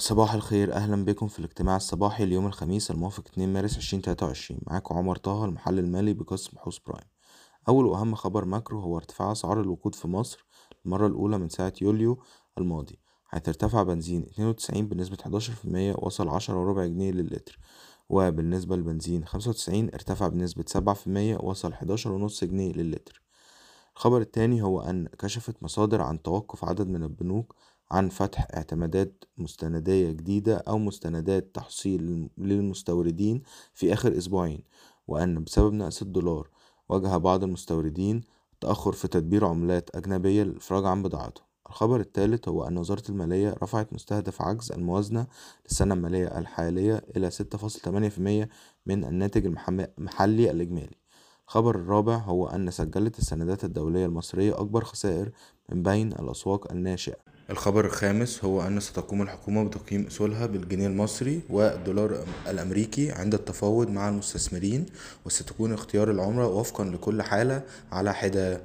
صباح الخير أهلا بكم في الاجتماع الصباحي اليوم الخميس الموافق 2 مارس 2023 معاكم عمر طه المحلل المالي بقسم بحوث برايم. أول وأهم خبر macro هو ارتفاع أسعار الوقود في مصر المرة الأولى من ساعة يوليو الماضي حيث ارتفع بنزين 92 بنسبة 11% وصل 10 وربع جنيه للتر وبالنسبة للبنزين 95 ارتفع بنسبة 7% وصل 11 ونص جنيه للتر الخبر التاني هو أن كشفت مصادر عن توقف عدد من البنوك عن فتح اعتمادات مستندية جديدة أو مستندات تحصيل للمستوردين في آخر أسبوعين وأن بسبب نقص الدولار واجه بعض المستوردين تأخر في تدبير عملات أجنبية للإفراج عن بضاعتهم الخبر الثالث هو أن وزارة المالية رفعت مستهدف عجز الموازنة للسنة المالية الحالية إلى 6.8% من الناتج المحلي الإجمالي. الخبر الرابع هو أن سجلت السندات الدولية المصرية أكبر خسائر من بين الأسواق الناشئة. الخبر الخامس هو أن ستقوم الحكومة بتقييم أصولها بالجنيه المصري والدولار الأمريكي عند التفاوض مع المستثمرين وستكون اختيار العملة وفقا لكل حالة على حدة.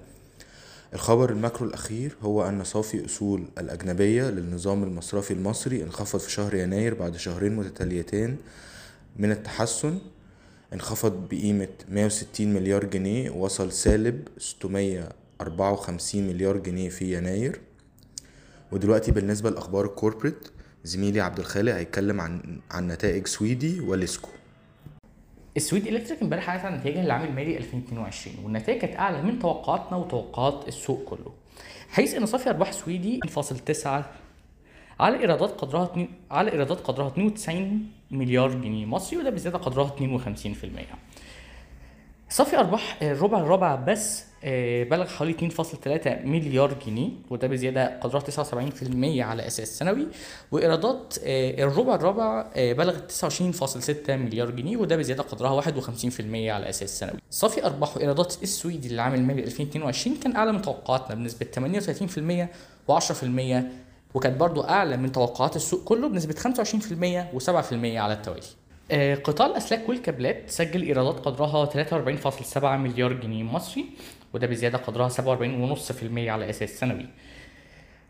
الخبر الماكرو الأخير هو أن صافي أصول الأجنبية للنظام المصرفي المصري انخفض في شهر يناير بعد شهرين متتاليتين من التحسن. انخفض بقيمة 160 مليار جنيه وصل سالب 654 مليار جنيه في يناير. ودلوقتي بالنسبة لأخبار ال corporate زميلي عبد الخالق هيتكلم عن عن نتائج سويدي وليسيكو السويد الكتريك امبارح اعلنت عن نتائجها للعام المالي 2022 والنتائج كانت أعلى من توقعاتنا وتوقعات السوق كله حيث إن صافي أرباح سويدي 2.9 على إيرادات قدرها 2 على إيرادات قدرها 92 مليار جنيه. مصري وده بزيادة قدرها 52% صافي أرباح الربع الرابع بس آه، بلغ حوالي 2.3 مليار جنيه وده بزيادة قدرها 79% على أساس سنوي. وإيرادات آه، الربع الرابع آه، بلغت 29.6 مليار جنيه وده بزيادة قدرها 51% على أساس سنوي. صافي أرباح وإيرادات السويدي للعام المالي 2022 كان أعلى من توقعاتنا بنسبة 38% و10% وكانت برضو أعلى من توقعات السوق كله بنسبة 25% و7% على التوالي. آه، قطاع الأسلاك والكابلات سجل إيرادات قدرها 43.7 مليار جنيه مصري. وده بزيادة قدرها 47.5% على أساس سنوي.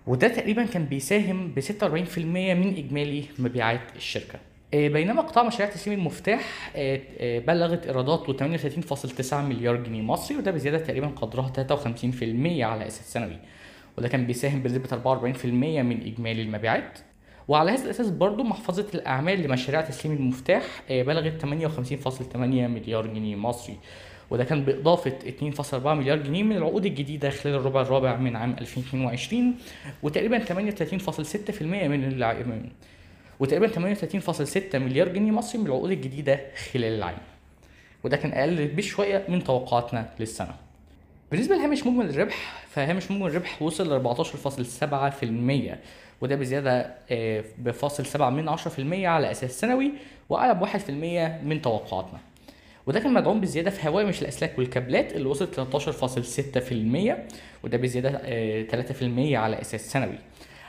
وده تقريبا كان بيساهم ب 46% من إجمالي مبيعات الشركة. آه، بينما قطاع مشاريع تسليم المفتاح آه، آه، بلغت ايراداته 38.9 مليار جنيه مصري وده بزيادة تقريبا قدرها 53% على أساس سنوي. وده كان بيساهم بنسبة 44% من إجمالي المبيعات. وعلى هذا الأساس برضو محفظة الأعمال لمشاريع تسليم المفتاح بلغت 58.8 مليار جنيه مصري. وده كان بإضافة 2.4 مليار جنيه من العقود الجديدة خلال الربع الرابع من عام 2022 وتقريبا 38.6% من. وتقريبا 38.6 مليار جنيه مصري من العقود الجديدة خلال العام وده كان أقل بشوية من توقعاتنا للسنة بالنسبة لهامش مجمل الربح فهامش مجمل الربح وصل ل 14.7% وده بزيادة آه، بفاصل 7 من 10% على أساس سنوي وأعلى ب 1% من توقعاتنا وده كان مدعوم بزيادة في هوامش الأسلاك والكابلات اللي وصلت 13.6% وده بزيادة آه، 3% على أساس سنوي.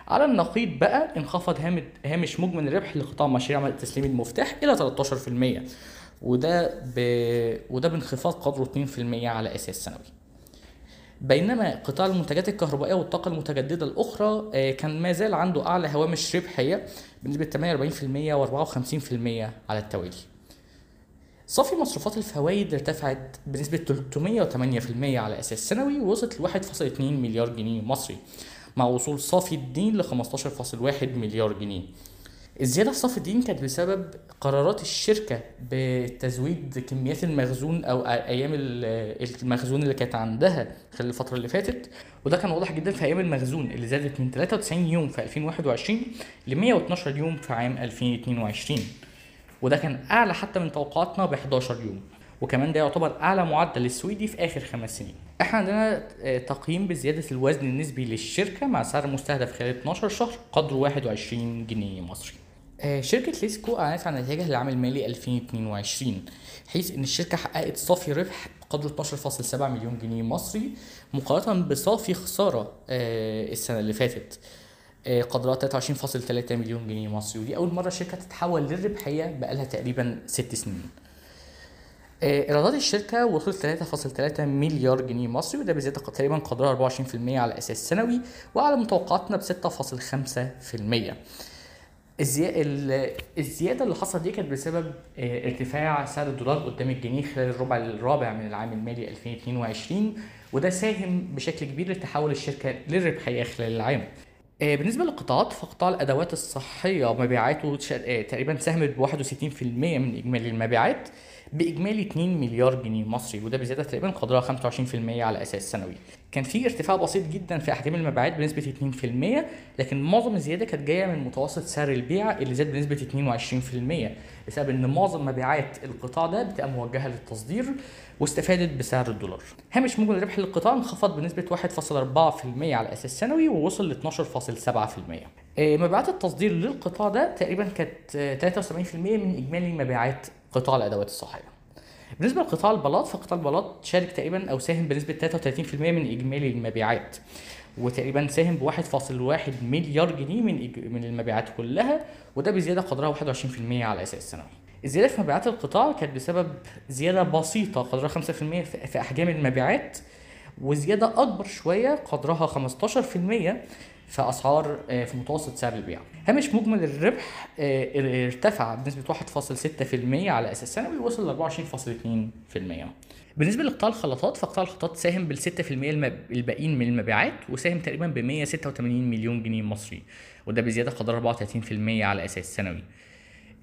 على النقيض بقى انخفض هامش مجمل الربح لقطاع مشاريع تسليم المفتاح إلى 13% وده ب... وده بانخفاض قدره 2% على أساس سنوي. بينما قطاع المنتجات الكهربائية والطاقة المتجددة الأخرى آه، كان ما زال عنده أعلى هوامش ربحية بنسبة 48% و54% على التوالي. صافي مصروفات الفوائد ارتفعت بنسبة 308% على أساس سنوي ووصلت ل 1.2 مليار جنيه مصري مع وصول صافي الدين ل 15.1 مليار جنيه. الزيادة في صافي الدين كانت بسبب قرارات الشركة بتزويد كميات المخزون أو أيام ال- المخزون اللي كانت عندها خلال الفترة اللي فاتت وده كان واضح جدا في أيام المخزون اللي زادت من 93 يوم في 2021 ل 112 يوم في عام 2022 وده كان أعلى حتى من توقعاتنا ب 11 يوم. وكمان ده يعتبر أعلى معدل السويدي في آخر خمس سنين. إحنا عندنا آه، تقييم بزيادة الوزن النسبي للشركة مع سعر مستهدف خلال 12 شهر قدره 21 جنيه مصري. آه، شركة ليسكو أعلنت عن نتائجها للعام المالي 2022 حيث إن الشركة حققت صافي ربح بقدره 12.7 مليون جنيه مصري مقارنة بصافي خسارة آه، السنة اللي فاتت. قدرها 23.3 مليون جنيه مصري. ودي أول مرة الشركة تتحول للربحية بقالها تقريبا ست سنين. آه، إيرادات الشركة وصلت 3.3 مليار جنيه مصري وده بزيادة تقريبا قدرها 24% على أساس سنوي واعلى من توقعاتنا ب 6.5% الزي... ال- الزيادة اللي حصلت دي كانت بسبب آه، ارتفاع سعر الدولار قدام الجنيه خلال الربع الرابع من العام المالي 2022 وده ساهم بشكل كبير لتحول الشركة للربحية خلال العام. آه، بالنسبة للقطاعات فقطاع الأدوات الصحية مبيعاته آه، تقريبا ساهمت ب 61% من إجمالي المبيعات. بإجمالي 2 مليار جنيه مصري وده بزيادة تقريبا قدرها 25% على أساس سنوي. كان في ارتفاع بسيط جدا في أحجام المبيعات بنسبة 2% لكن معظم الزيادة كانت جاية من متوسط سعر البيع اللي زاد بنسبة 22% بسبب إن معظم مبيعات القطاع ده بتبقى موجهة للتصدير واستفادت بسعر الدولار. هامش مجمل الربح للقطاع انخفض بنسبة 1.4% على أساس سنوي ووصل ل 12.7%. آه، مبيعات التصدير للقطاع ده تقريبا كانت آه، 73% من إجمالي مبيعات قطاع الأدوات الصحية. بالنسبة لقطاع البلاط فقطاع البلاط شارك تقريبا أو ساهم بنسبة 33% من إجمالي المبيعات وتقريبا ساهم ب 1.1 مليار جنيه من. من المبيعات كلها وده بزيادة قدرها 21% على أساس سنوي. الزيادة في مبيعات القطاع كانت بسبب زيادة بسيطة قدرها 5% في في أحجام المبيعات وزيادة أكبر شوية قدرها 15% في أسعار آه، في متوسط سعر البيع. هامش مجمل الربح آه، ارتفع بنسبة 1.6% على أساس سنوي ووصل ل 24.2%. بالنسبة لقطاع الخلاطات فقطاع الخلاطات ساهم بال 6% المب... الباقيين من المبيعات وساهم تقريبا ب 186 مليون جنيه مصري وده بزيادة قدرها 34% على أساس سنوي.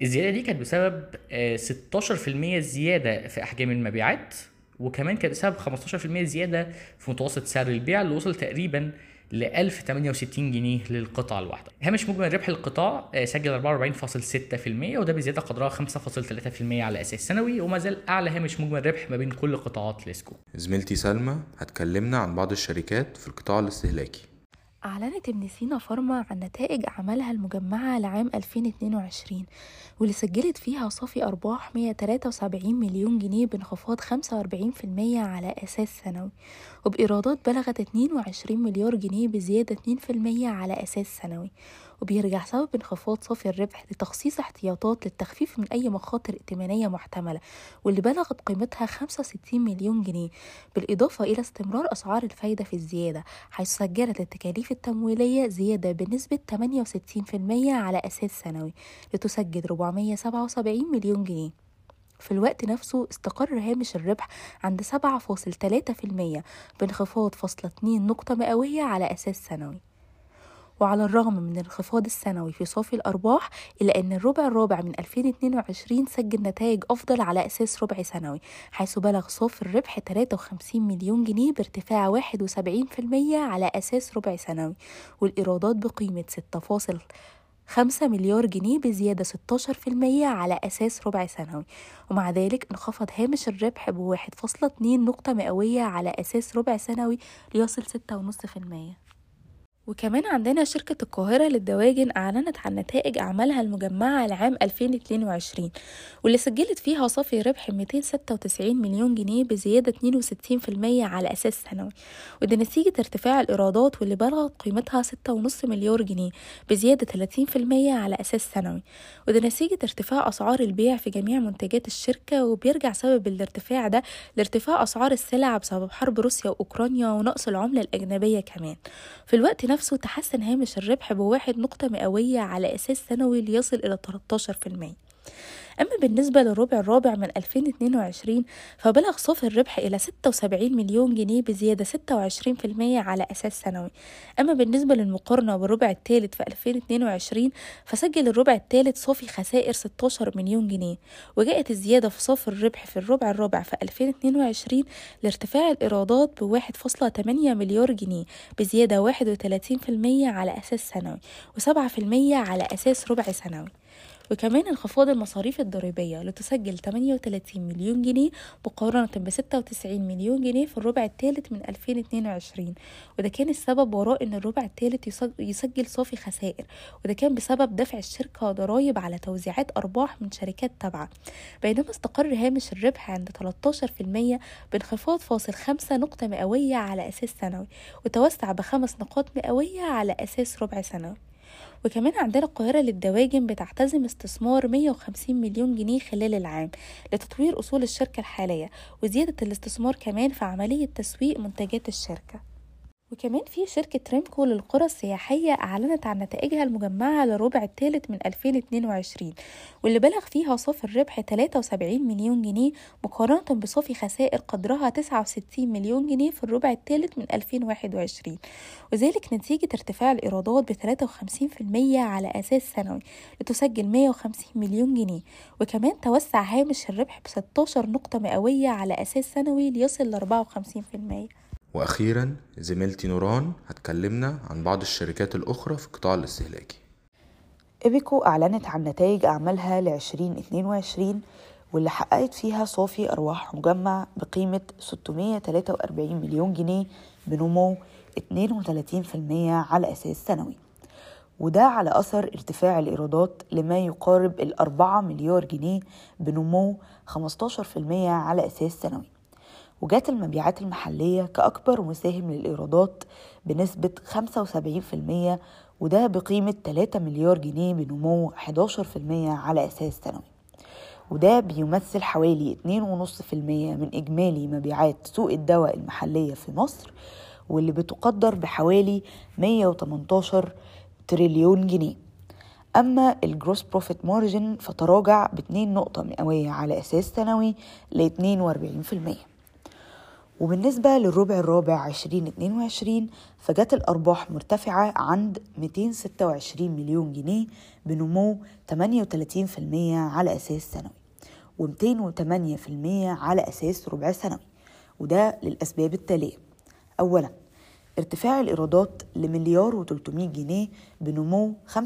الزيادة دي كانت بسبب آه، 16% زيادة في أحجام المبيعات وكمان كانت بسبب 15% زيادة في متوسط سعر البيع اللي وصل تقريبا ل 1068 جنيه للقطعة الواحدة. هامش مجمل ربح القطاع آه، سجل 44.6% وده بزياده قدرها 5.3% على أساس سنوي وما زال أعلى هامش مجمل ربح ما بين كل قطاعات ليسكو. زميلتي سلمى هتكلمنا عن بعض الشركات في القطاع الاستهلاكي أعلنت ابن سينا فارما عن نتائج أعمالها المجمعة لعام 2022 واللي سجلت فيها صافي أرباح 173 مليون جنيه بانخفاض 45% على أساس سنوي وبإيرادات بلغت 22 مليار جنيه بزيادة 2% على أساس سنوي. وبيرجع سبب انخفاض صافي الربح لتخصيص احتياطات للتخفيف من أي مخاطر ائتمانية محتملة واللي بلغت قيمتها 65 مليون جنيه بالإضافة إلى استمرار أسعار الفايدة في الزيادة حيث سجلت التكاليف التمويلية زيادة بنسبة 68% على أساس سنوي لتسجل 477 مليون جنيه. في الوقت نفسه استقر هامش الربح عند 7.3% بانخفاض فاصلة 2 نقطة مئوية على أساس سنوي. وعلى الرغم من الانخفاض السنوي في صافي الأرباح إلا أن الربع الرابع من 2022 سجل نتائج أفضل على أساس ربع سنوي حيث بلغ صافي الربح 53 مليون جنيه بارتفاع 71% على أساس ربع سنوي والإيرادات بقيمة 6.5 مليار جنيه بزيادة 16% على أساس ربع سنوي ومع ذلك انخفض هامش الربح ب 1.2 نقطة مئوية على أساس ربع سنوي ليصل 6.5% وكمان عندنا شركة القاهرة للدواجن أعلنت عن نتائج أعمالها المجمعة لعام 2022 واللي سجلت فيها صافي ربح 296 مليون جنيه بزيادة 62% على أساس سنوي. وده نتيجة ارتفاع الإيرادات واللي بلغت قيمتها 6.5 مليار جنيه بزيادة 30% على أساس سنوي. وده نتيجة ارتفاع أسعار البيع في جميع منتجات الشركة وبيرجع سبب الارتفاع ده لارتفاع أسعار السلع بسبب حرب روسيا وأوكرانيا ونقص العملة الأجنبية كمان. في الوقت نفسه تحسن هامش الربح بواحد نقطة مئوية على أساس سنوي ليصل إلى 13% أما بالنسبة للربع الرابع من 2022 فبلغ صافي الربح إلى 76 مليون جنيه بزيادة 26% على أساس سنوي. أما بالنسبة للمقارنة بالربع الثالث في 2022 فسجل الربع الثالث صافي خسائر 16 مليون جنيه. وجاءت الزيادة في صافي الربح في الربع الرابع في 2022 لارتفاع الإيرادات ب 1.8 مليار جنيه بزيادة 31% على أساس سنوي و7% على أساس ربع سنوي. وكمان انخفاض المصاريف الضريبية لتسجل 38 مليون جنيه مقارنة ب 96 مليون جنيه في الربع الثالث من 2022 وده كان السبب وراء إن الربع الثالث يسجل صافي خسائر. وده كان بسبب دفع الشركة ضرائب على توزيعات أرباح من شركات تابعة. بينما استقر هامش الربح عند 13% بانخفاض فاصل 5 نقطة مئوية على أساس سنوي وتوسع بخمس نقاط مئوية على أساس ربع سنوي. وكمان عندنا القاهرة للدواجن بتعتزم استثمار 150 مليون جنيه خلال العام لتطوير أصول الشركة الحالية وزيادة الاستثمار كمان في عملية تسويق منتجات الشركة. وكمان في شركة ريمكو للقرى السياحية أعلنت عن نتائجها المجمعة للربع الثالث من 2022 واللي بلغ فيها صافي الربح 73 مليون جنيه مقارنة بصافي خسائر قدرها 69 مليون جنيه في الربع الثالث من 2021 وذلك نتيجة ارتفاع الإيرادات ب 53% على أساس سنوي لتسجل 150 مليون جنيه وكمان توسع هامش الربح ب 16 نقطة مئوية على أساس سنوي ليصل ل 54% وأخيرا زميلتي نوران هتكلمنا عن بعض الشركات الأخرى في القطاع الاستهلاكي. إبيكو أعلنت عن نتائج أعمالها ل 2022 واللي حققت فيها صافي أرواح مجمع بقيمة 643 مليون جنيه بنمو 32% على أساس سنوي. وده على أثر ارتفاع الإيرادات لما يقارب الأربعة مليار جنيه بنمو 15% على أساس سنوي. وجات المبيعات المحلية كأكبر مساهم للإيرادات بنسبة 75% وده بقيمة 3 مليار جنيه بنمو 11% على أساس سنوي. وده بيمثل حوالي 2.5% من إجمالي مبيعات سوق الدواء المحلية في مصر واللي بتقدر بحوالي 118 تريليون جنيه. أما ال gross profit margin فتراجع ب 2 نقطة مئوية على أساس سنوي ل 42% وبالنسبة للربع الرابع 2022 فجت الأرباح مرتفعة عند 226 مليون جنيه بنمو 38% على أساس سنوي و208% على أساس ربع سنوي وده للأسباب التالية. أولا ارتفاع الإيرادات لمليار و300 جنيه بنمو 25%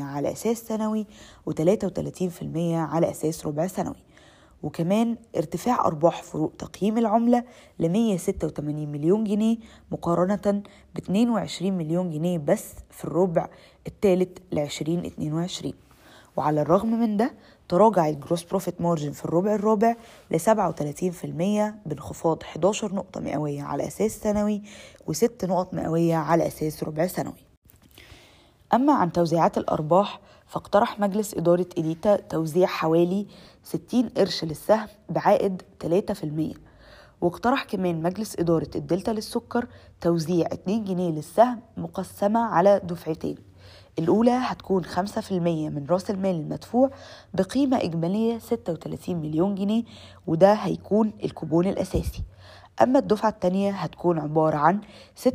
على أساس سنوي و33% على أساس ربع سنوي. وكمان ارتفاع أرباح فروق تقييم العملة ل 186 مليون جنيه مقارنة ب 22 مليون جنيه بس في الربع الثالث ل 2022 وعلى الرغم من ده تراجع ال gross profit margin في الربع الرابع ل 37% بانخفاض 11 نقطة مئوية على أساس سنوي و6 نقط مئوية على أساس ربع سنوي. أما عن توزيعات الأرباح فاقترح مجلس إدارة راميدا توزيع حوالي 60 قرش للسهم بعائد 3% واقترح كمان مجلس إدارة الدلتا للسكر توزيع 2 جنيه للسهم مقسمة على دفعتين. الأولى هتكون 5% من رأس المال المدفوع بقيمة إجمالية 36 مليون جنيه وده هيكون الكوبون الأساسي. أما الدفعة التانية هتكون عبارة عن 46%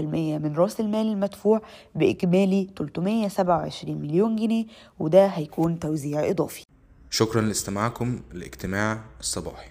من رأس المال المدفوع بإجمالي 327 مليون جنيه وده هيكون توزيع إضافي. شكرا لاستماعكم لإجتماع الصباحي.